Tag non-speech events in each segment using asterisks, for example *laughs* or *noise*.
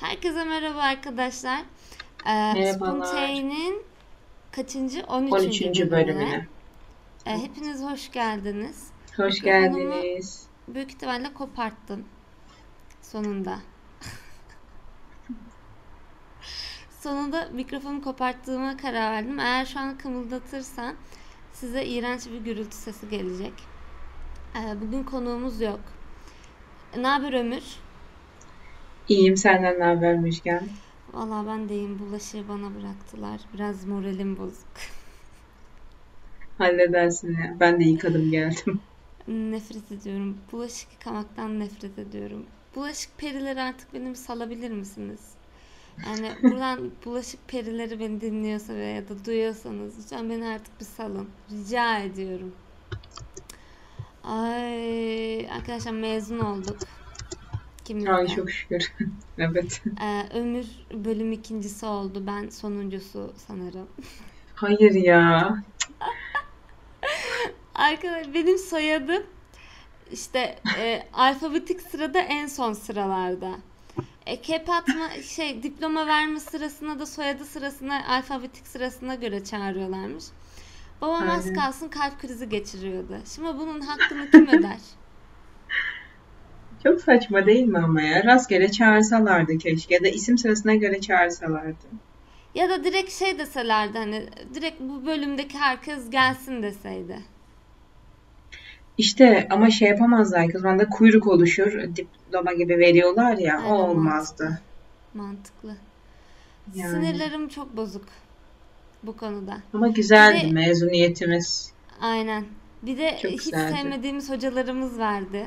Herkese merhaba arkadaşlar. Ee. Spontane'in kaçıncı? 13. 13. bölümüne. bölümüne. Ee, hepiniz hoş geldiniz. Hoş Mikrofonumu geldiniz. Büyük ihtimalle koparttım. Sonunda. *laughs* Sonunda mikrofonu koparttığıma karar verdim. Eğer şu an kımıldatırsam size iğrenç bir gürültü sesi gelecek. Ee, bugün konuğumuz yok. Ne haber Ömür? İyiyim senden ne haber Müjgan? Valla ben deyim bulaşığı bana bıraktılar. Biraz moralim bozuk. *laughs* Halledersin ya. Ben de yıkadım geldim. Nefret ediyorum. Bulaşık yıkamaktan nefret ediyorum. Bulaşık perileri artık beni bir salabilir misiniz? Yani *laughs* buradan bulaşık perileri beni dinliyorsa veya ya da duyuyorsanız lütfen beni artık bir salın. Rica ediyorum. Ay arkadaşlar mezun olduk. İkimiz de. Ay çok şükür. *laughs* evet. Ee, Ömür bölüm ikincisi oldu. Ben sonuncusu sanırım. Hayır ya. *laughs* Arkadaşlar benim soyadım işte e, alfabetik sırada en son sıralarda. E, kep atma şey diploma verme sırasına da soyadı sırasına alfabetik sırasına göre çağırıyorlarmış. Babam az kalsın kalp krizi geçiriyordu. Şimdi bunun hakkını kim öder? Çok saçma değil mi ama ya? Rastgele çağırsalardı keşke. Ya da isim sırasına göre çağırsalardı. Ya da direkt şey deselerdi hani direkt bu bölümdeki herkes gelsin deseydi. İşte ama şey yapamazlar ki. O zaman da kuyruk oluşur. Diploma gibi veriyorlar ya. Aynen, O olmazdı. Mantıklı. Yani. Sinirlerim çok bozuk bu konuda. Ama güzeldi Bir de- mezuniyetimiz. Aynen. Bir de Çok hiç güzeldi. sevmediğimiz hocalarımız vardı.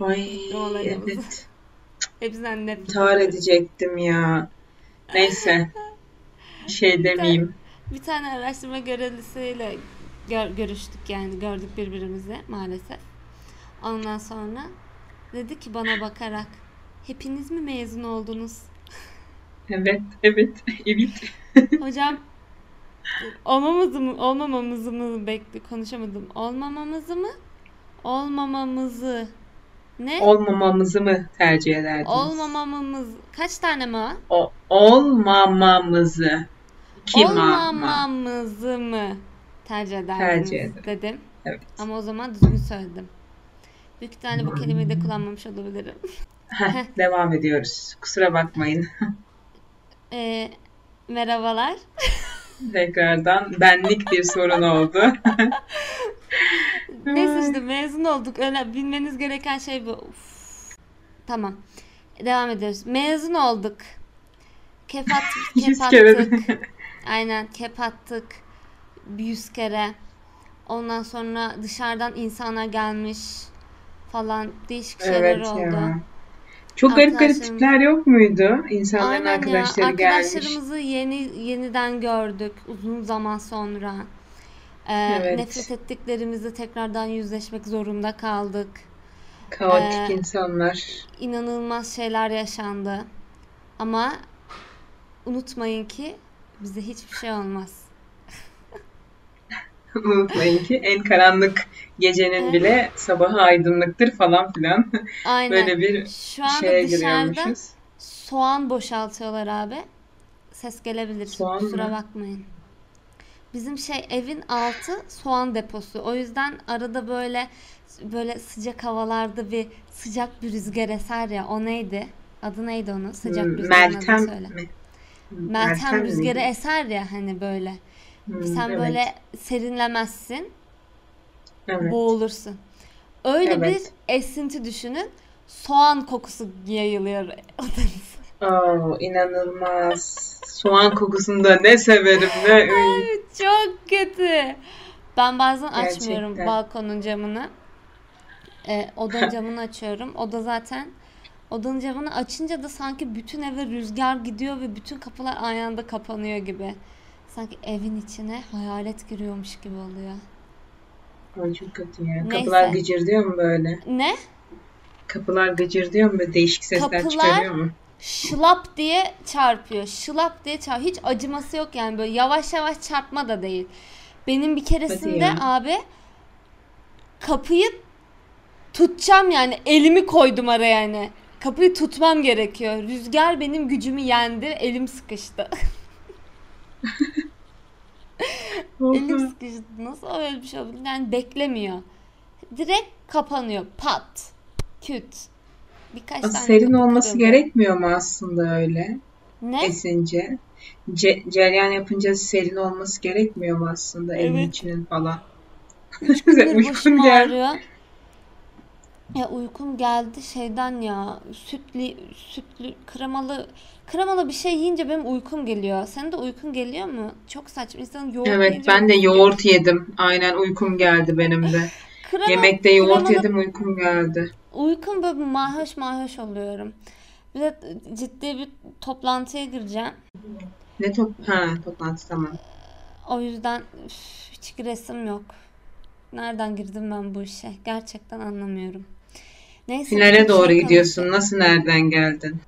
Ay evet. *laughs* Hepsinden nefret İntihar edecektim ya. Neyse. Şey demeyeyim. Bir tane araştırma görevlisiyle gör- görüştük yani gördük birbirimizi maalesef. Ondan sonra dedi ki bana bakarak hepiniz mi mezun oldunuz? *laughs* Evet, evet, *laughs* evet. Hocam olmamızı mı olmamamızı mı bekli konuşamadım. Olmamamızı mı? Olmamamızı. Ne? Olmamamızı mı tercih ederdiniz? Olmamamamız. Kaç tane mi o? Olmamamızı. Ma, ma. Olmamamızı mı tercih ederdiniz Tercih ederim. dedim. Evet. Ama o zaman düzgün söyledim. Büyük ihtimalle bu kelimeyi de kullanmamış olabilirim. Heh, *laughs* devam ediyoruz. Kusura bakmayın. *laughs* Ee, merhabalar. Tekrardan benlik bir sorun oldu. *laughs* Neyse işte mezun olduk. Öyle bilmeniz gereken şey bu. Uf. Tamam. Devam ediyoruz. Mezun olduk. Kep, at, *laughs* kep Yüz kere attık. de. Aynen kep attık. Bir yüz kere. Ondan sonra dışarıdan insanlar gelmiş falan değişik şeyler Evet oldu. ya. Çok garip garip Arkadaşlarım- tipler yok muydu? İnsanların Aynen ya. arkadaşları gelmiş. Arkadaşlarımızı yeni yeniden gördük uzun zaman sonra. Ee, Evet. Nefret ettiklerimizle tekrardan yüzleşmek zorunda kaldık. Kaotik Ee, insanlar. İnanılmaz şeyler yaşandı. Ama unutmayın ki bize hiçbir şey olmaz. *laughs* Unutmayın ki en karanlık gecenin Evet. bile sabahı aydınlıktır falan filan. Aynen. Böyle bir Şu anda şeye giriyormuşuz. soğan boşaltıyorlar abi. Ses gelebilir. Soğan Kusura mı? bakmayın. Bizim şey evin altı soğan deposu. O yüzden arada böyle böyle sıcak havalarda bir sıcak bir rüzgar eser ya. O neydi? Adı neydi onun? Sıcak Hmm, adını Meltem söyle. mi? Meltem miydi? rüzgarı eser ya hani böyle. Hmm, Sen evet. böyle serinlemezsin, Evet. boğulursun. Öyle Evet. bir esinti düşünün. Soğan kokusu yayılıyor odanıza. *laughs* Oo, inanılmaz. Soğan kokusunu da ne severim ne. Çok kötü. Ben bazen açmıyorum Gerçekten. balkonun camını. Ee, odanın *laughs* camını açıyorum. Oda zaten odanın camını açınca da sanki bütün eve rüzgar gidiyor ve bütün kapılar aynı anda kapanıyor gibi. Sanki evin içine hayalet giriyormuş gibi oluyor. Ay çok kötü ya. Neyse. Kapılar gıcırdıyor mu böyle? Ne? Kapılar gıcırdıyor mu böyle değişik sesler Kapılar- çıkarıyor mu? Şılap diye çarpıyor. Şılap diye çarpıyor. Hiç acıması yok yani böyle yavaş yavaş çarpma da değil. Benim bir keresinde abi kapıyı tutacağım yani elimi koydum araya yani. kapıyı tutmam gerekiyor. Rüzgar benim gücümü yendi. Elim sıkıştı. *laughs* Elim sıkıştı. Nasıl öyle bir şey olabilir? Yani beklemiyor. Direkt kapanıyor. Pat. Küt. Birkaç tane Serin olması kırıldı. gerekmiyor mu aslında öyle Ne? esince? Ce- cereyan yapınca serin olması gerekmiyor mu aslında evin Evet. içinin falan? *laughs* Gündür Uykum başım ağrıyor. Ya uykum geldi şeyden ya. Sütlü, sütlü, kremalı, kremalı bir şey yiyince benim uykum geliyor. Senin de uykun geliyor mu? Çok saçma. İnsanın yoğurt Evet ben de yoğurt yedim. Aynen uykum geldi benim de. *laughs* Krema, Yemekte yoğurt kremalı yedim uykum geldi. uykum böyle mahoş mahoş oluyorum. Bir de ciddi bir toplantıya gireceğim. Ne top ha toplantı tamam. O yüzden üf, hiç giresim yok. Nereden girdim ben bu işe? Gerçekten anlamıyorum. Neyse Finale doğru şey gidiyorsun. konuşalım. Nasıl nereden geldin?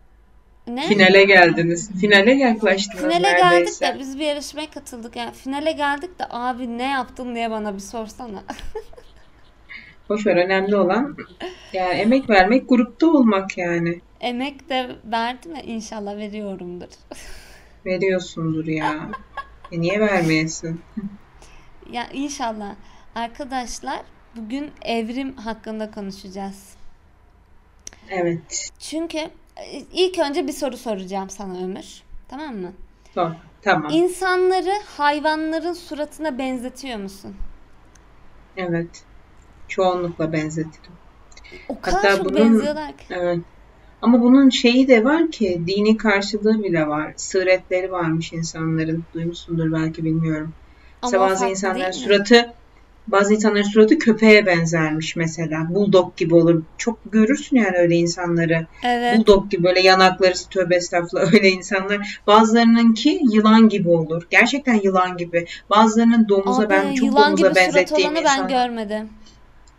Ne? Finale geldiniz. Finale yaklaştınız Finale geldik neredeyse. de biz bir yarışmaya katıldık. Yani finale geldik de abi ne yaptın diye bana bir sorsana. *laughs* Boş ver önemli olan yani emek vermek grupta olmak yani. Emek de verdim ya inşallah veriyorumdur. *laughs* Veriyorsundur ya. E niye vermeyesin? Ya inşallah. Arkadaşlar bugün evrim hakkında konuşacağız. Evet. Çünkü e, ilk önce bir soru soracağım sana Ömür. Tamam mı? Sor. Tamam. İnsanları hayvanların suratına benzetiyor musun? Evet. Çoğunlukla benzetirim. O kadar Hatta çok bunun benziyorlar ki. evet. Ama bunun şeyi de var ki dini karşılığı bile var. Sıretleri varmış insanların. Duymuşsundur belki bilmiyorum. Ama bazı insanların suratı bazı insanların suratı köpeğe benzermiş mesela. Bulldog gibi olur. Çok görürsün yani öyle insanları. Evet. Bulldog gibi böyle yanakları tövbe estağfurullah *laughs* öyle insanlar. Bazılarınınki yılan gibi olur. Gerçekten yılan gibi. Bazılarının domuza ben Abi çok yılan domuza gibi benzettiğim olanı ben insan. görmedim.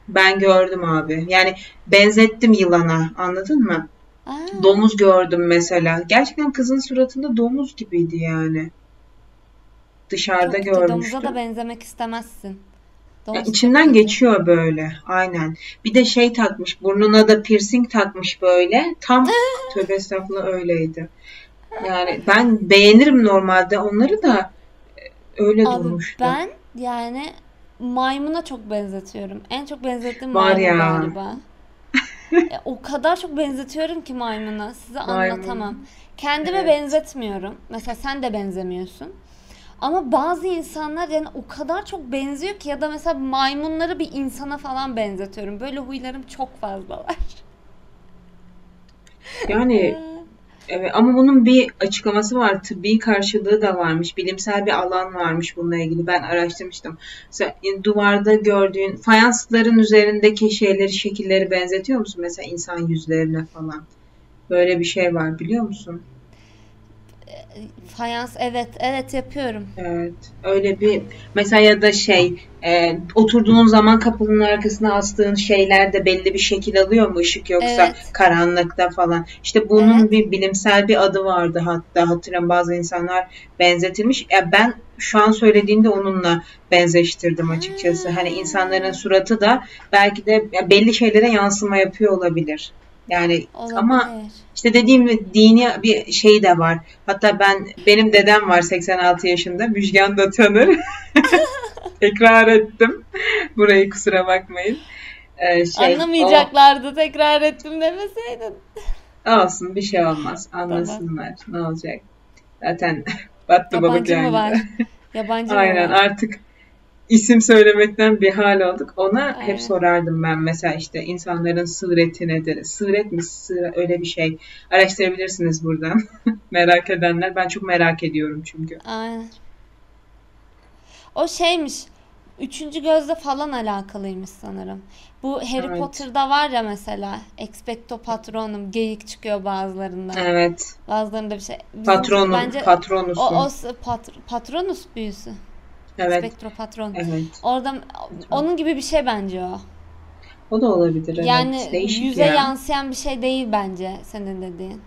Ben gördüm abi. Yani benzettim yılana. Anladın mı? Aa, Domuz gördüm mesela. Gerçekten kızın suratında domuz gibiydi yani. Dışarıda çok. Domuza görmüştüm. da benzemek istemezsin. Ya Domuz içinden kötü. geçiyor böyle. Aynen. Bir de şey takmış. Burnuna da piercing takmış böyle. Tam tövbe estağfurullah öyleydi. Yani ben beğenirim normalde onları da e, öyle Abi durmuştu. ben yani maymuna çok benzetiyorum. En çok benzettiğim Var maymun ya. galiba. *laughs* E, o kadar çok benzetiyorum ki maymuna. Size Maymun. anlatamam. Kendime Evet. benzetmiyorum. Mesela sen de benzemiyorsun. Ama bazı insanlar yani o kadar çok benziyor ki ya da mesela maymunları bir insana falan benzetiyorum. Böyle huylarım çok fazla var. Yani evet ama bunun bir açıklaması var. Tıbbi karşılığı da varmış. Bilimsel bir alan varmış bununla ilgili. Ben araştırmıştım. Mesela duvarda gördüğün fayansların üzerindeki şeyleri, şekilleri benzetiyor musun? Mesela insan yüzlerine falan. Böyle bir şey var biliyor musun? Fayans evet evet yapıyorum. Evet. Öyle bir mesela ya da şey e, oturduğun zaman kapının arkasına astığın şeyler de belli bir şekil alıyor mu ışık yoksa Evet. karanlıkta falan. İşte bunun Evet. bir bilimsel bir adı vardı hatta hatırlıyorum bazı insanlar benzetilmiş. Ya ben şu an söylediğinde onunla benzeştirdim açıkçası. Hani insanların suratı da belki de belli şeylere yansıma yapıyor olabilir. Yani ama Olabilir. işte dediğim gibi dini bir şey de var. Hatta ben benim dedem var 86 yaşında. Müjgan da tanır. *laughs* Tekrar ettim. Burayı kusura bakmayın. Ee, şey, Anlamayacaklardı. Tekrar ettim demeseydin. o, olsun bir şey olmaz. Anlasınlar. Ne olacak? Zaten *laughs* battı balık Yabancı mı yani. var? Yabancı Aynen var? artık isim söylemekten bir hal olduk. Ona Aynen. hep sorardım ben mesela işte insanların sığreti nedir? Sığret mi? Sığ, öyle bir şey. Araştırabilirsiniz buradan. *laughs* merak edenler. Ben çok merak ediyorum çünkü. Aynen. O şeymiş. Üçüncü gözle falan alakalıymış sanırım. Bu Harry Evet. Potter'da var ya mesela. Expecto Patronum geyik çıkıyor bazılarında. Evet. Bazılarında bir şey. Bizim Patronum, bence patronusun. o, o patr- Patronus büyüsü. Evet. Spectro Patron. Evet. Orada onun gibi bir şey bence o. O da olabilir. Evet. Yani Değişik yüze ya. yansıyan bir şey değil bence senin dediğin.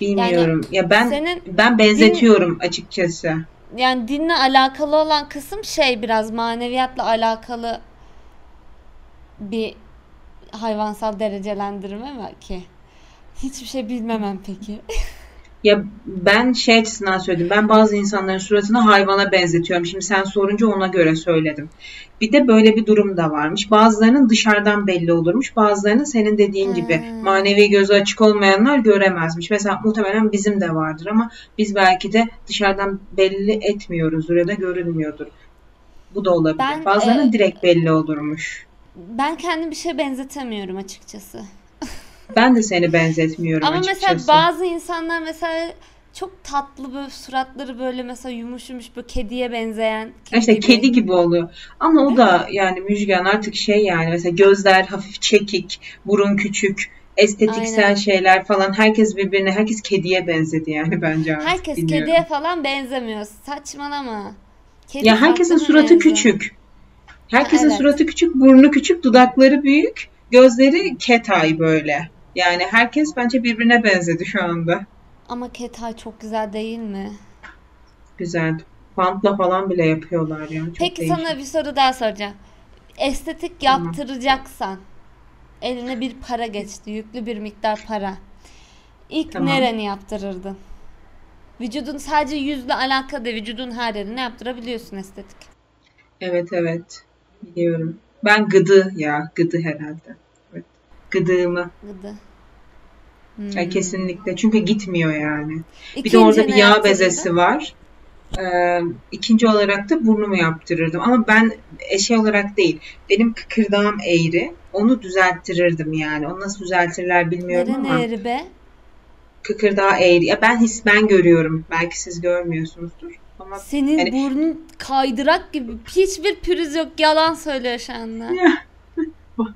Bilmiyorum. ya ben senin ben benzetiyorum açıkçası. Yani dinle alakalı olan kısım şey biraz maneviyatla alakalı bir hayvansal derecelendirme mi ki? Hiçbir şey bilmemem peki. *laughs* Ya ben şey açısından söyledim. Ben bazı insanların suratını hayvana benzetiyorum. Şimdi sen sorunca ona göre söyledim. Bir de böyle bir durum da varmış. Bazılarının dışarıdan belli olurmuş. Bazılarının senin dediğin gibi Hmm. manevi gözü açık olmayanlar göremezmiş. Mesela muhtemelen bizim de vardır ama biz belki de dışarıdan belli etmiyoruzdur ya da görünmüyordur. Bu da olabilir. Ben, Bazılarının e, direkt belli olurmuş. Ben kendimi bir şey benzetemiyorum açıkçası. Ben de seni benzetmiyorum Ama açıkçası. mesela bazı insanlar mesela çok tatlı böyle suratları böyle mesela yumuş yumuş böyle kediye benzeyen. Ya İşte gibi. kedi gibi oluyor. Ama o da yani Müjgan artık şey yani mesela gözler hafif çekik, burun küçük, estetiksel Aynen. şeyler falan herkes birbirine herkes kediye benzedi yani bence artık Herkes bilmiyorum. kediye falan benzemiyor. Saçmalama. Kedi Ya herkesin suratı benziyor? küçük. Herkesin evet. suratı küçük, burnu küçük, dudakları büyük, gözleri ketay böyle. Yani herkes bence birbirine benzedi şu anda. Ama Ketay çok güzel değil mi? Güzel. Bantla falan bile yapıyorlar ya. Çok Peki değişik. sana bir soru daha soracağım. Estetik Tamam. yaptıracaksan eline bir para geçti, yüklü bir miktar para. İlk Tamam. nereni yaptırırdın? Vücudun sadece yüzle alakalı vücudun her yerine yaptırabiliyorsun estetik. Evet evet. Biliyorum. Ben gıdı ya. Gıdı herhalde. Gıdığımı. Gıdı. Ya kesinlikle. Çünkü gitmiyor yani. Bir de İkinci orada bir yağ bezesi var. Ee, ikinci olarak da burnumu yaptırırdım. Ama ben eşe olarak değil. Benim kıkırdağım eğri. Onu düzelttirirdim yani. Onu nasıl düzeltirler bilmiyorum Neren ama. eğri be? Kıkırdağı eğri. Ya ben his ben görüyorum. Belki siz görmüyorsunuzdur. Ama Senin Yani- burnun kaydırak gibi. Hiçbir pürüz yok. Yalan söylüyor şu anda. *laughs*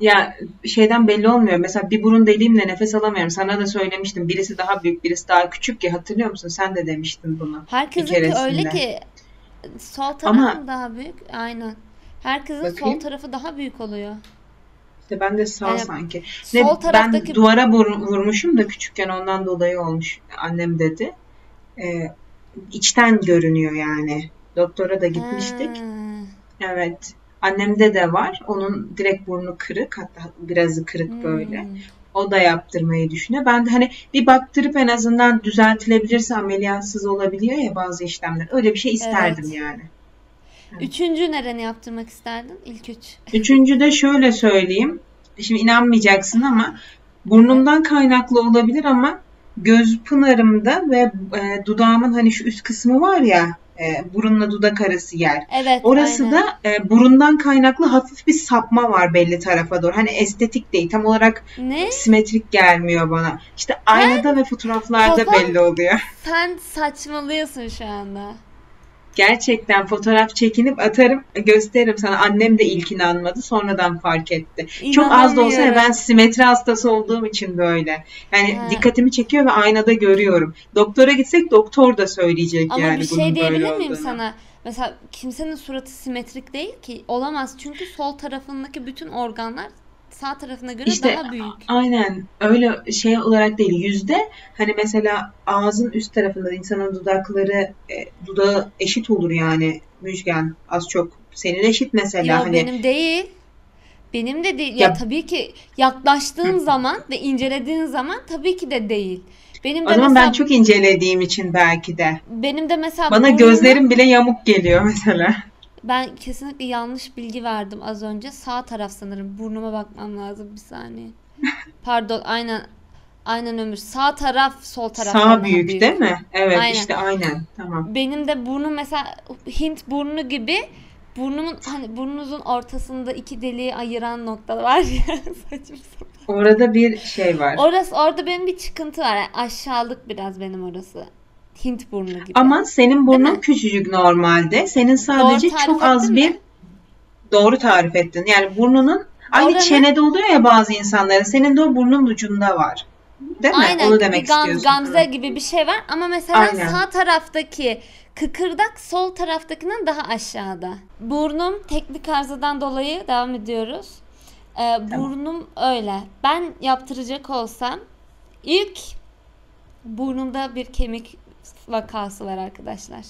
Ya şeyden belli olmuyor. Mesela bir burun deliğimle nefes alamıyorum. Sana da söylemiştim. Birisi daha büyük, birisi daha küçük ya. Hatırlıyor musun? Sen de demiştin bunu. Herkesinki keresinde. öyle ki sol tarafı Ama- daha büyük? Aynen. Herkesin sol Bakayım. tarafı daha büyük oluyor. İşte ben de sağ Yani sanki. sol Ne, ben taraftaki- duvara vur- vurmuşum da küçükken ondan dolayı olmuş. Annem dedi. Ee, içten görünüyor yani. Doktora da gitmiştik. Ha. Evet. Annemde de var. Onun direkt burnu kırık. Hatta birazı kırık böyle. Hmm. O da yaptırmayı düşünüyor. Ben de hani bir baktırıp en azından düzeltilebilirse ameliyatsız olabiliyor ya bazı işlemler. Öyle bir şey isterdim Evet. yani. Üçüncü nereni yaptırmak isterdin? İlk üç. Üçüncü de şöyle söyleyeyim. Şimdi inanmayacaksın ama burnumdan kaynaklı olabilir ama göz pınarımda ve e, dudağımın hani şu üst kısmı var ya e, burunla dudak arası yer. Evet, Orası aynen. da e, burundan kaynaklı hafif bir sapma var belli tarafa doğru. Hani estetik değil. Tam olarak Ne? simetrik gelmiyor bana. İşte aynada ve fotoğraflarda Kafam- belli oluyor. Sen saçmalıyorsun şu anda. Gerçekten fotoğraf çekinip atarım, gösteririm sana. Annem de ilk inanmadı, sonradan fark etti. Çok az da olsa ya ben simetri hastası olduğum için böyle. Yani Ha. dikkatimi çekiyor ve aynada görüyorum. Doktora gitsek doktor da söyleyecek Ama yani bir bunun şey diyebilir miyim olduğunu. sana? Mesela kimsenin suratı simetrik değil ki. Olamaz. Çünkü sol tarafındaki bütün organlar sağ tarafına göre İşte daha büyük. aynen öyle şey olarak değil yüzde hani mesela ağzın üst tarafında insanın dudakları e, dudağı eşit olur yani Müjgan az çok senin eşit mesela Yo hani benim değil. Benim de değil. Ya, Ya- tabii ki yaklaştığın zaman ve incelediğin zaman tabii ki de değil. Benim o de zaman mesela ben çok incelediğim için belki de benim de mesela bana gözlerim bile yamuk geliyor mesela. Ben kesinlikle yanlış bilgi verdim az önce. Sağ taraf sanırım. Burnuma bakmam lazım bir saniye. *laughs* Pardon, aynen aynen Ömür. Sağ taraf sol daha Sağ büyük, değil mi? Evet Aynen. işte aynen tamam. Benim de burnum mesela Hint burnu gibi burnumun hani burnunuzun ortasında iki deliği ayıran nokta var ya *laughs* saçma sapan. Orada bir şey var. Orası orada benim bir çıkıntı var. Yani aşağılık biraz benim orası. Hint burnu gibi. Ama senin burnun mi? küçücük normalde. Senin sadece çok az bir mi? doğru tarif ettin. Yani burnunun aynı Oranı- çenede oluyor ya bazı insanların. Senin de o burnun ucunda var. Değil mi? Aynen Onu demek bir gam- istiyorsun. gamze gibi bir şey var ama mesela Aynen. sağ taraftaki kıkırdak sol taraftakinden daha aşağıda. Burnum teknik arızadan dolayı devam ediyoruz. Ee, burnum öyle. Ben yaptıracak olsam ilk burnumda bir kemik vakası var arkadaşlar.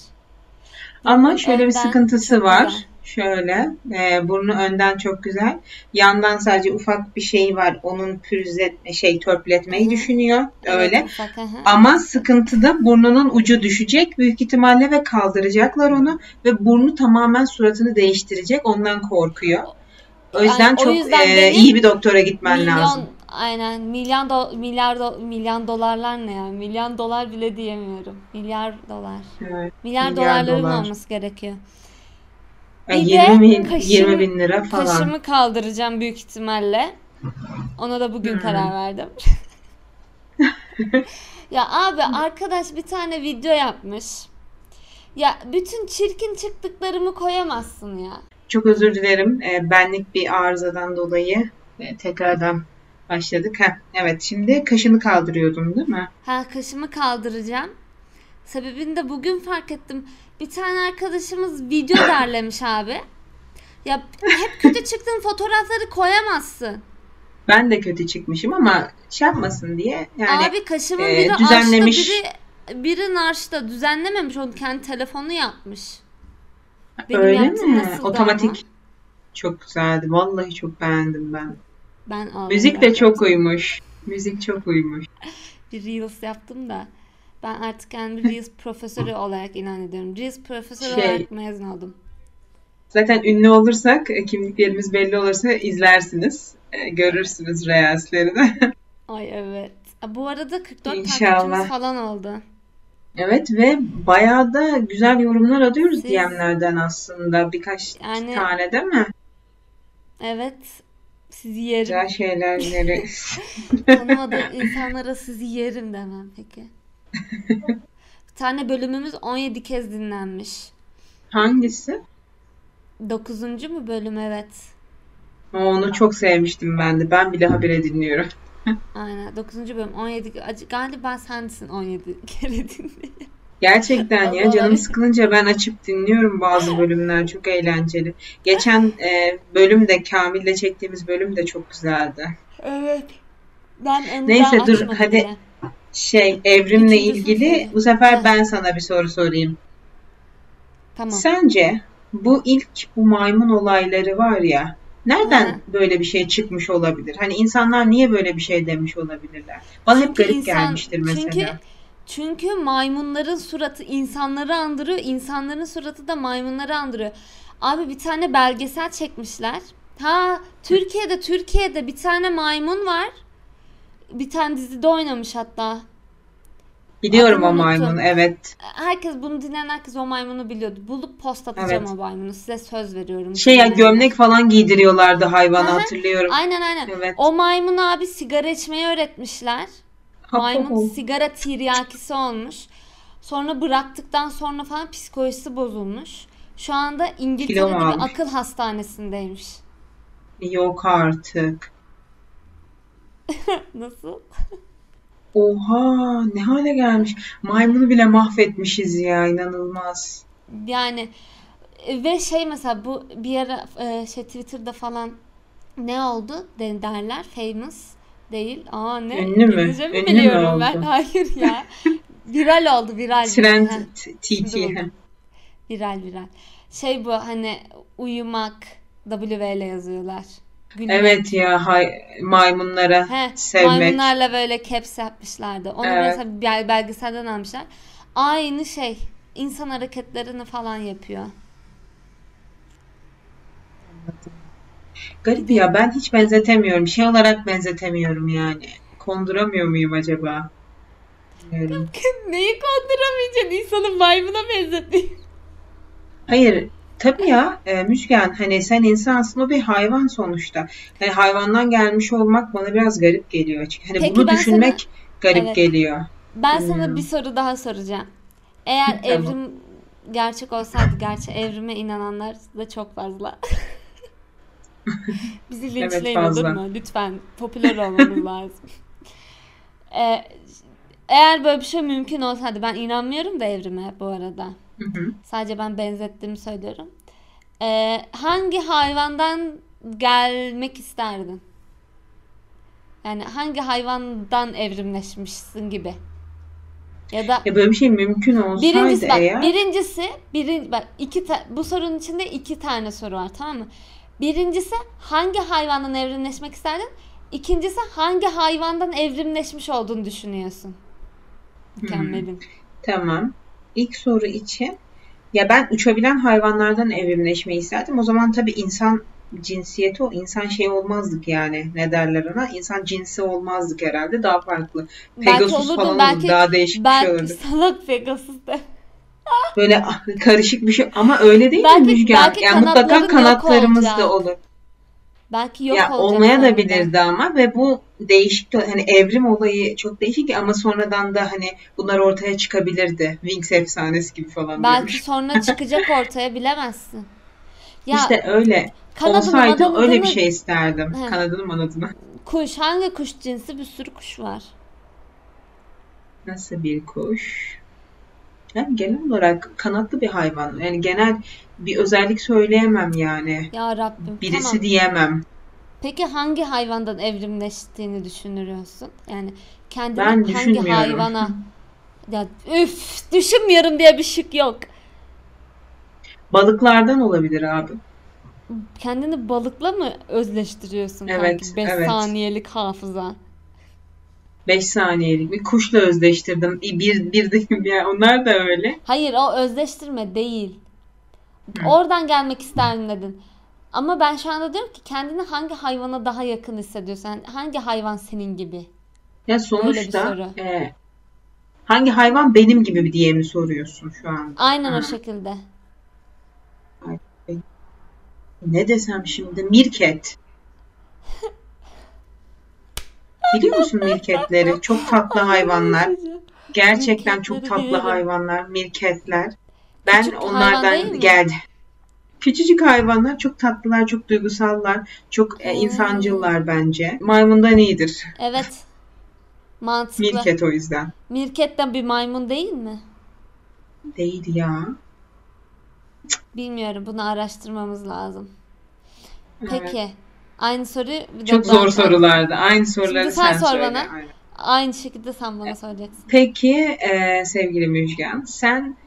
Ama şöyle bir sıkıntısı var. güzel. Şöyle, e, burnu önden çok güzel. Yandan sadece ufak bir şey var. Onun pürüzletme, şey törpületmeyi düşünüyor. Öyle. Evet, ufak, hı hı. Ama sıkıntı da burnunun ucu düşecek büyük ihtimalle ve kaldıracaklar onu ve burnu tamamen suratını değiştirecek. Ondan korkuyor. O yüzden Yani o çok yüzden e, iyi bir doktora gitmen Milyon lazım. Aynen milyon do, milyar do, milyon dolarlar ne ya? Milyon dolar bile diyemiyorum. Milyar dolar. Evet. Milyar, Milyar dolarların dolar. olması gerekiyor. Yani Bir 20 de bin, kaşım- 20 bin lira falan. Kaşımı kaldıracağım büyük ihtimalle. Ona da bugün Hmm. karar verdim. *laughs* Ya abi arkadaş bir tane video yapmış. Ya bütün çirkin çıktıklarımı koyamazsın ya. Çok özür dilerim. E, benlik bir arızadan dolayı e, tekrardan başladık. Heh, evet şimdi kaşını kaldırıyordun değil mi? Ha kaşımı kaldıracağım. Sebebini de bugün fark ettim. Bir tane arkadaşımız video *coughs* derlemiş abi. Ya hep kötü çıktığın fotoğrafları koyamazsın. Ben de kötü çıkmışım ama şey yapmasın diye yani Abi kaşımın e, biri düzenlemiş. arşta biri biri narşta düzenlememiş onu kendi telefonu yapmış. Benim öyle mi? Otomatik. ama? Çok güzeldi. Vallahi çok beğendim ben. Ben Müzik de çok uymuş. Müzik çok uymuş. *laughs* bir Reels yaptım da ben artık kendi Reels profesörü olarak ilan ediyorum. Reels profesörü Şey- olarak mezun oldum. Zaten ünlü olursak, e, kimliklerimiz belli olursa izlersiniz. E, Görürsünüz reelslerini. *laughs* Ay evet. Bu arada 44 İnşallah. takipçimiz falan oldu. Evet ve bayağı da güzel yorumlar alıyoruz Siz- DM'lerden aslında. Birkaç Yani- tane değil mi? Evet. Sizi yerim. Güzel şeylerleri. *laughs* Tanımadığım insanlara sizi yerim demem peki. Bir tane bölümümüz 17 kez dinlenmiş. Hangisi? 9. mu bölüm evet. Onu çok sevmiştim ben de. Ben bile habire dinliyorum. *laughs* Aynen 9. bölüm 17 Acı- galiba sensin 17 kere *laughs* dinleyen. Gerçekten ya canım sıkılınca ben açıp dinliyorum bazı bölümler çok eğlenceli. Geçen e, bölümde Kamil'le çektiğimiz bölüm de çok güzeldi. Evet. Ben onu Neyse, dur, hadi. bile. Şey evrimle Üçüncüsünü ilgili söyle. bu sefer Heh. ben sana bir soru sorayım. Tamam. Sence bu ilk bu maymun olayları var ya nereden Hı. böyle bir şey çıkmış olabilir? Hani insanlar niye böyle bir şey demiş olabilirler? Bana hep Çünkü garip insan- gelmiştir mesela. Çünkü çünkü maymunların suratı insanları andırıyor, insanların suratı da maymunları andırıyor. Abi bir tane belgesel çekmişler. Ha Türkiye'de Türkiye'de bir tane maymun var. Bir tane dizide oynamış hatta. Biliyorum o adını unuttum. maymunu evet. Herkes bunu dinleyen herkes o maymunu biliyordu. Bulup post atacağım Evet. o maymunu. Size söz veriyorum. Şey ya gömlek falan giydiriyorlardı hayvana hı. hatırlıyorum. Aynen aynen. Evet. O maymun abi sigara içmeyi öğretmişler. Maymun sigara tiryakisi olmuş. Sonra bıraktıktan sonra falan psikolojisi bozulmuş. Şu anda İngiltere'de bir almış? akıl hastanesindeymiş. Yok artık. *laughs* Nasıl? Oha ne hale gelmiş. Maymunu bile mahvetmişiz ya inanılmaz. Yani e, ve şey mesela bu bir ara e, şey Twitter'da falan ne oldu de- derler famous değil. Aa ne? Ünlü mü? İngilizce mi Ünlü mü biliyorum ben? *laughs* Hayır ya. Viral oldu viral. Trend TT. Viral viral. Şey bu hani uyumak W ile yazıyorlar. Gülmek. Evet ya hay, maymunlara He, sevmek. maymunlarla böyle caps yapmışlardı. Onu Evet. mesela bel- belgeselden almışlar. Aynı şey. insan hareketlerini falan yapıyor. Garip ya ben hiç benzetemiyorum. Şey olarak benzetemiyorum yani. Konduramıyor muyum acaba? Bilmiyorum. Neyi konduramayacaksın? İnsanın maymuna benzetiyor. Hayır tabii ya e, Müjgan hani sen insansın o bir hayvan sonuçta. Hani hayvandan gelmiş olmak bana biraz garip geliyor açık. Hani Peki bunu düşünmek garip Evet. geliyor. Ben sana Bilmiyorum. bir soru daha soracağım. Eğer Tamam. evrim gerçek olsaydı, gerçi evrime inananlar da çok fazla. *laughs* *laughs* Bizi linçleyin olur fazla. mu? Lütfen popüler olmamız *laughs* lazım. Ee, eğer böyle bir şey mümkün olsaydı ben inanmıyorum da evrime bu arada. Hı hı. Sadece ben benzettiğimi söylüyorum. Ee, hangi hayvandan gelmek isterdin? Yani hangi hayvandan evrimleşmişsin gibi. Ya da Ya böyle bir şey mümkün olsaydı birincisi bak eğer birincisi birin, bak iki ta- bu sorunun içinde iki tane soru var tamam mı? Birincisi hangi hayvandan evrimleşmek isterdin? İkincisi hangi hayvandan evrimleşmiş olduğunu düşünüyorsun? Mükemmelin. tamam. İlk soru için ya ben uçabilen hayvanlardan evrimleşmeyi isterdim. O zaman tabii insan cinsiyeti o insan şey olmazdık yani ne derler ona insan cinsi olmazdık herhalde daha farklı Belki Pegasus olurdun, falan belki- olurdu daha değişik bir şey Belki olurdu salak Pegasus de. Böyle ah, karışık bir şey. Ama öyle değil Belki- mi Müjgan? belki yani mutlaka kanatlarımız da olur. Belki yok ya olmaya da bilirdi ama ve bu değişik de- hani evrim olayı çok değişik ama sonradan da hani bunlar ortaya çıkabilirdi. Wings efsanesi gibi falan Belki diyormuş. sonra *laughs* çıkacak ortaya bilemezsin. Ya İşte öyle. olsaydı manadını- öyle bir şey isterdim. He. kanadını manadını Kuş hangi kuş cinsi? Bir sürü kuş var. Nasıl bir kuş? Yani genel olarak kanatlı bir hayvan. Yani genel bir özellik söyleyemem yani. Ya Rabbim. Birisi tamam. diyemem. Peki hangi hayvandan evrimleştiğini düşünüyorsun? Yani kendini Ben hangi hayvana ya üf düşünmüyorum diye bir şık yok. Balıklardan olabilir abi. Kendini balıkla mı özleştiriyorsun Evet, kanki? 5 evet. saniyelik hafıza. 5 saniyelik bir kuşla özdeştirdim. Bir, bir, bir de *laughs* ya onlar da öyle. Hayır o özleştirme değil. Hı. Oradan gelmek isterdim dedin. Ama ben şu anda diyorum ki kendini hangi hayvana daha yakın hissediyorsun? Yani hangi hayvan senin gibi? Ya sonuçta e, hangi hayvan benim gibi diye mi soruyorsun şu an? Aynen Ha. o şekilde. Ne desem şimdi? Mirket. *laughs* Biliyor musun mirketleri? Çok tatlı hayvanlar. Gerçekten çok tatlı hayvanlar, hayvanlar, mirketler. Ben Küçük hayvan değil onlardan mi? geldim. Küçücük hayvanlar çok tatlılar, çok duygusallar, çok e, Hmm. insancıllar bence. Maymundan iyidir. Evet. *laughs* Mantıklı. Mirket o yüzden. Mirket de bir maymun değil mi? Değil ya. Bilmiyorum. Bunu araştırmamız lazım. Evet. Peki. Aynı bir de Çok ben- zor sorulardı. Aynı soruları Şimdi sen sen sor söyle. bana. Aynen. Aynı şekilde sen bana soracaksın. Peki e, sevgili Müjgan, sen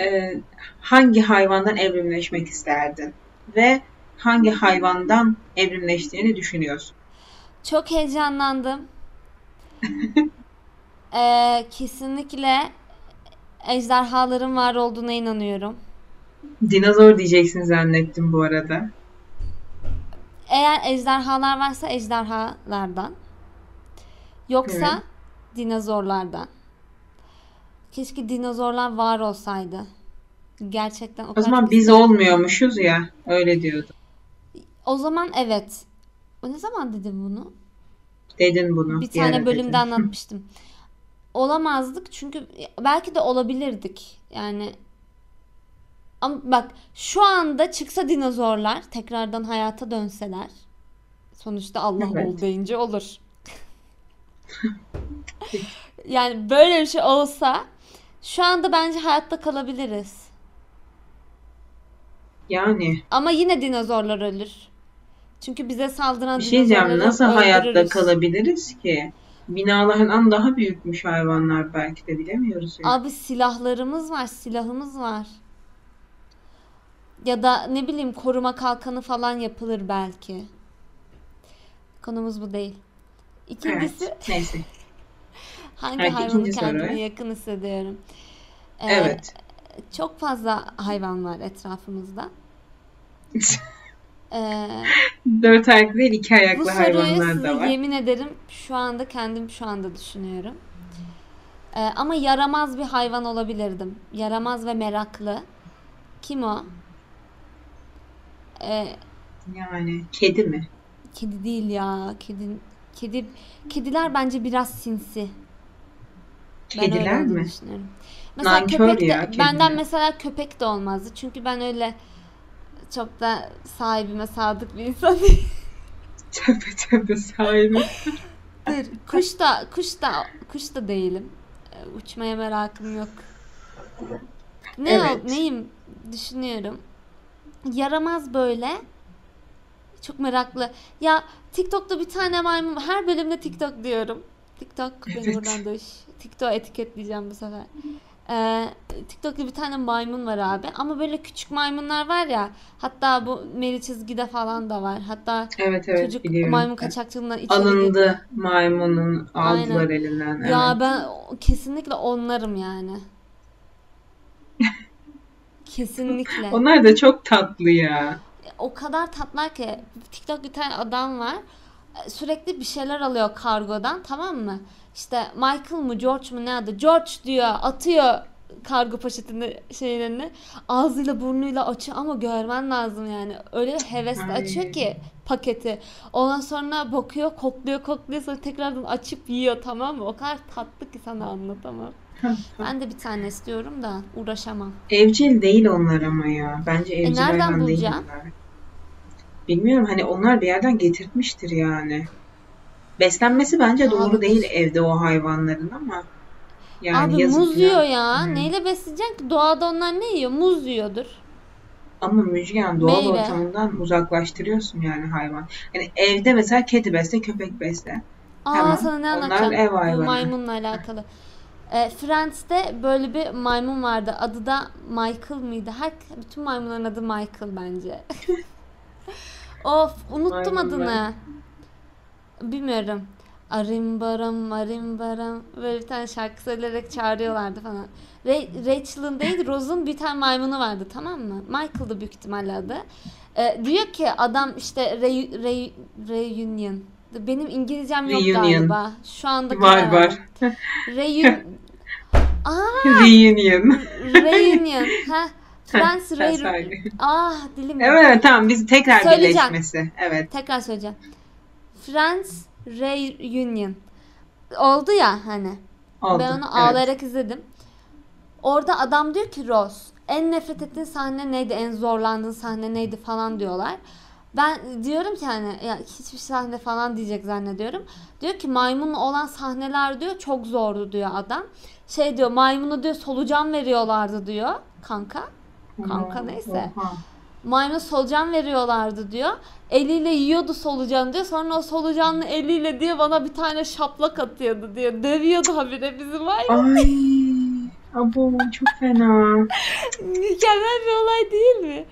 e, hangi hayvandan evrimleşmek isterdin? Ve hangi hayvandan evrimleştiğini düşünüyorsun? Çok heyecanlandım. Ee, *laughs* kesinlikle ejderhaların var olduğuna inanıyorum. Dinozor diyeceksin zannettim bu arada. Eğer ejderhalar varsa ejderhalardan. Yoksa Evet. dinozorlardan. Keşke dinozorlar var olsaydı. Gerçekten o O kadar zaman çok biz olmuyormuşuz ya. Öyle diyordu. O zaman evet. O ne zaman dedim bunu? Dedin bunu. Bir bir tane bölümde dedin. *laughs* anlatmıştım. Olamazdık çünkü belki de olabilirdik. Yani ama bak şu anda çıksa dinozorlar tekrardan hayata dönseler sonuçta Allah Evet. ol deyince olur. Yani böyle bir şey olsa şu anda bence hayatta kalabiliriz. Yani Ama yine dinozorlar ölür. Çünkü bize saldıran bir şey diyeceğim. Nasıl hayatta öldürürüz. kalabiliriz ki? Binalardan daha büyükmüş hayvanlar belki de bilemiyoruz. ya. Abi silahlarımız var, silahımız var. Ya da ne bileyim koruma kalkanı falan yapılır belki. Konumuz bu değil. İkincisi Evet. Neyse. *laughs* hangi Evet, hayvanı ikinci soru. kendime yakın hissediyorum? Ee, Evet. Çok fazla hayvan var etrafımızda. *laughs* Ee, Dört ayaklı değil iki ayaklı hayvanlar da var. yemin ederim şu anda kendim şu anda düşünüyorum. Ee, ama yaramaz bir hayvan olabilirdim. Yaramaz ve meraklı. Kim o? Ee, Yani kedi mi? kedi değil ya. Kedi, kedi, kediler bence biraz sinsi. Ben öyle Kediler olduğunu mi? düşünüyorum. Mesela Nankör köpek de, ya benden mesela köpek de olmazdı. Çünkü ben öyle çok da sahibime sadık bir insan değilim. *laughs* Tövbe tövbe sahibi. Dur, kuş da kuş da kuş da değilim. Ee, Uçmaya merakım yok. Ne Evet. ol, neyim düşünüyorum. Yaramaz böyle. Çok meraklı. Ya TikTok'ta bir tane maymun her bölümde TikTok diyorum. TikTok beni Evet. buradan duş. TikTok etiketleyeceğim bu sefer. *laughs* Ee, TikTok'ta bir tane maymun var abi. Ama böyle küçük maymunlar var ya. Hatta bu Meri çizgide falan da var. Hatta Evet evet çocuk biliyorum. maymun kaçakçılığına içeri girdi. Alındı maymunun aldılar Aynen. elinden. Evet. Ya ben kesinlikle onlarım yani. *laughs* Kesinlikle. Onlar da çok tatlı ya. O kadar tatlılar ki TikTok bir tane adam var. Sürekli bir şeyler alıyor kargodan tamam mı? İşte Michael mı George mu ne adı? George diyor atıyor kargo poşetini şeylerini ağzıyla burnuyla açıyor ama görmen lazım yani. Öyle hevesle Ay. açıyor ki paketi. Ondan sonra bakıyor, kokluyor, kokluyor sonra tekrardan açıp yiyor tamam mı? O kadar tatlı ki sana anlatamam. Ben de bir tane istiyorum da uğraşamam. Evcil değil onlar ama ya. Bence evcil E, nereden bulacağım? onlar. Bilmiyorum hani onlar bir yerden getirtmiştir yani. Beslenmesi bence doğru değil evde o hayvanların ama. Yani Abi muz ya. yiyor ya. Hı. Neyle besleyeceksin ki? Doğada onlar ne yiyor? Muz yiyordur. Ama Müjgan doğal Meyve. ortamından uzaklaştırıyorsun yani hayvan. Yani evde mesela kedi besle, köpek besle. Aa Tamam. sana ne Onlar anlatacağım? ev Bu hayvanı. maymunla alakalı. E, Friends'te böyle bir maymun vardı. Adı da Michael mıydı? Her bütün maymunların adı Michael bence. *laughs* of unuttum Maymunlar. adını. Bilmiyorum. Arim baram arim baram böyle bir tane şarkı söyleyerek çağırıyorlardı falan. Ra- Rachel'ın değil Rose'un bir tane maymunu vardı tamam mı? Michael'dı büyük ihtimalle adı. Ee, diyor ki adam işte re- re- reunion. Benim İngilizcem yok Reunion. galiba. Şu anda Var var. verdim. *laughs* Reun *laughs* Reunion. reunion. *laughs* Ha. Friends Sen re- söyle. Ah dilim. Evet evet tamam biz tekrar birleşmesi. Evet. Tekrar söyleyeceğim. Friends reunion. Oldu ya hani. Oldu. Ben onu evet. ağlayarak izledim. Orada adam diyor ki Rose en nefret ettiğin sahne neydi? En zorlandığın sahne neydi falan diyorlar. Ben diyorum ki hani ya hiçbir sahne falan diyecek zannediyorum. Diyor ki maymunla olan sahneler diyor çok zordu diyor adam. Şey diyor maymunu diyor solucan veriyorlardı diyor kanka. Kanka neyse. Oha. Maymuna solucan veriyorlardı diyor. Eliyle yiyordu solucanı diyor. Sonra o solucanlı eliyle diye bana bir tane şaplak atıyordu diyor. Dövüyordu habire bizim var ya. Ay. Abo çok fena. *laughs* Mükemmel bir olay değil mi?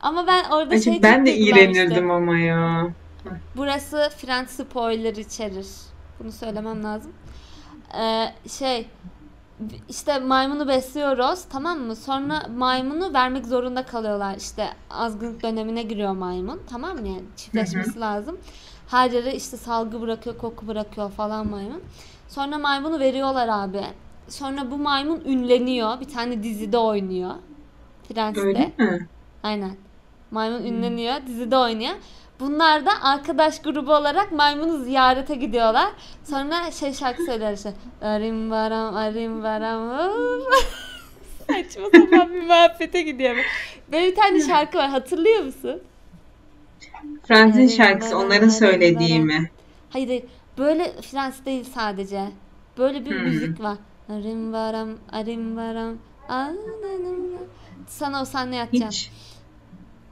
Ama ben orada Acı şey ben de iğrenirdim ama ya. Burası Friends spoiler içerir. Bunu söylemem lazım. Ee, şey işte maymunu besliyoruz tamam mı? Sonra maymunu vermek zorunda kalıyorlar. İşte azgınlık dönemine giriyor maymun tamam mı? Yani çiftleşmesi lazım. Her yere işte salgı bırakıyor, koku bırakıyor falan maymun. Sonra maymunu veriyorlar abi. Sonra bu maymun ünleniyor. Bir tane dizide oynuyor. Friends'te. Öyle mi? Aynen. Maymun ünleniyor, dizide oynuyor. Bunlar da arkadaş grubu olarak maymunu ziyarete gidiyorlar. Sonra şey şarkı söyler işte. Arim varam, arim varam. *laughs* Saçma sapan bir muhabbete gidiyor. Böyle bir tane şarkı var. Hatırlıyor musun? Arim şarkısı varam, onların arim söylediği varam. mi? Hayır, hayır. Böyle Frans değil sadece. Böyle bir Hmm. müzik var. Arim varam, arim varam. Sana o sahneyi atacağım. Hiç.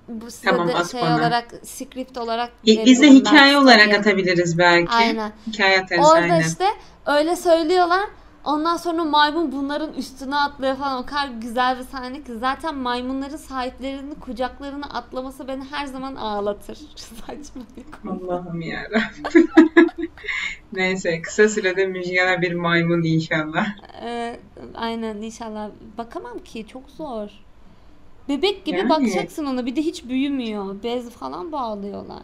Bu size Tamam, de at şey olarak script olarak Biz de veriyorum hikaye ben olarak atabiliriz belki. Aynen. Hikaye atarız Orada aynen. işte öyle söylüyorlar. Ondan sonra maymun bunların üstüne atlıyor falan. O kadar güzel bir sahne ki. Zaten maymunların sahiplerinin kucaklarına atlaması beni her zaman ağlatır. *laughs* Saçma. Allah'ım yarabbim. *laughs* Neyse kısa sürede Müjgan'a bir maymun inşallah. Ee, aynen inşallah. Bakamam ki çok zor. Bebek gibi Yani. bakacaksın ona. Bir de hiç büyümüyor. Bez falan bağlıyorlar.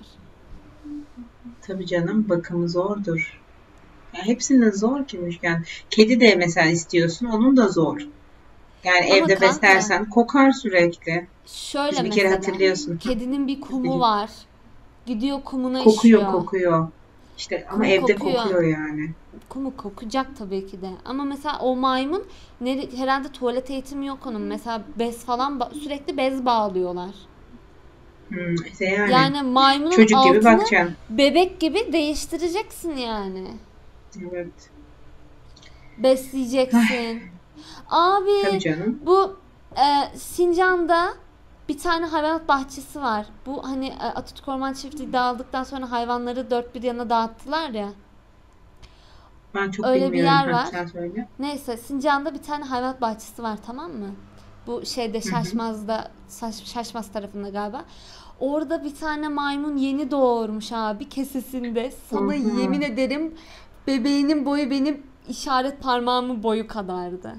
Tabii canım bakımı zordur. Ya hepsinin zor ki Müjgan. Kedi de mesela istiyorsun onun da zor. Yani Ama evde kanka- beslersen kokar sürekli. Şöyle Biz bir kere mesela. hatırlıyorsun. Kedinin bir kumu var. Gidiyor kumuna Kokuyor işiyor. kokuyor. İşte ama Kumu evde kokuyor. kokuyor yani. Kumu kokacak tabii ki de. Ama mesela o maymun nere- herhalde tuvalet eğitimi yok onun. Mesela bez falan ba- sürekli bez bağlıyorlar. Hmm, işte yani, Yani maymunun çocuk gibi altını bakacaksın. bebek gibi değiştireceksin yani. Evet. Besleyeceksin. *sighs* Abi Tabii canım. bu e, Sincan'da bir tane hayvanat bahçesi var. Bu hani e, Atatürk Orman Çiftliği dağıldıktan sonra hayvanları dört bir yana dağıttılar ya. Ben çok Öyle bir yer var. Neyse Sincan'da bir tane hayvanat bahçesi var tamam mı? Bu şeyde Şaşmaz'da Şaş- Şaşmaz tarafında galiba. Orada bir tane maymun yeni doğurmuş abi kesesinde. Sana yemin ederim bebeğinin boyu benim işaret parmağımın boyu kadardı.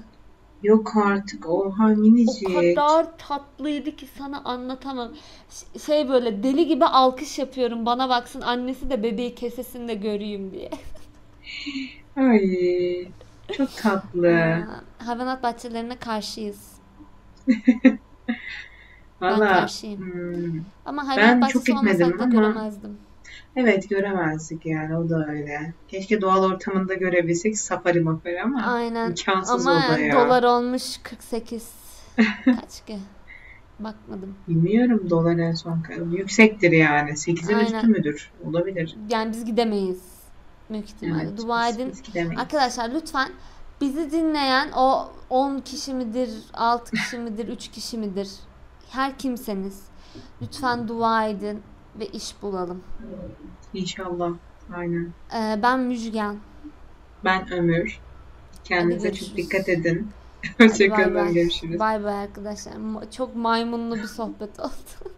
Yok artık. Oha O minicik. kadar tatlıydı ki sana anlatamam. Ş- Şey böyle deli gibi alkış yapıyorum bana baksın annesi de bebeği kesesinde göreyim diye. *laughs* Ay. Çok tatlı. Aa, Hayvanat bahçelerine karşıyız. *laughs* Ben Valla. karşıyım. hmm, Ama hayvanat Ben çok bahçesi gitmedim da ama- göremezdim. Evet göremezdik yani o da öyle. Keşke doğal ortamında görebilsek safari mafari ama Aynen. imkansız Ama o da ya. dolar olmuş 48. *laughs* Kaç ki? Bakmadım. Bilmiyorum dolar en son. Yüksektir yani. 8'in Aynen. üstü müdür? Olabilir. Yani biz gidemeyiz. Büyük ihtimalle. Evet, Dua edin. biz gidemeyiz. Arkadaşlar lütfen bizi dinleyen o 10 kişi midir, 6 kişi midir, 3 kişi midir? Her kimseniz lütfen dua edin ve iş bulalım. İnşallah. Aynen. Ee, ben Müjgan. Ben Ömür. Kendinize çok dikkat edin. Hoşçakalın. Görüşürüz. Bay bay arkadaşlar. Çok maymunlu bir sohbet oldu. *laughs*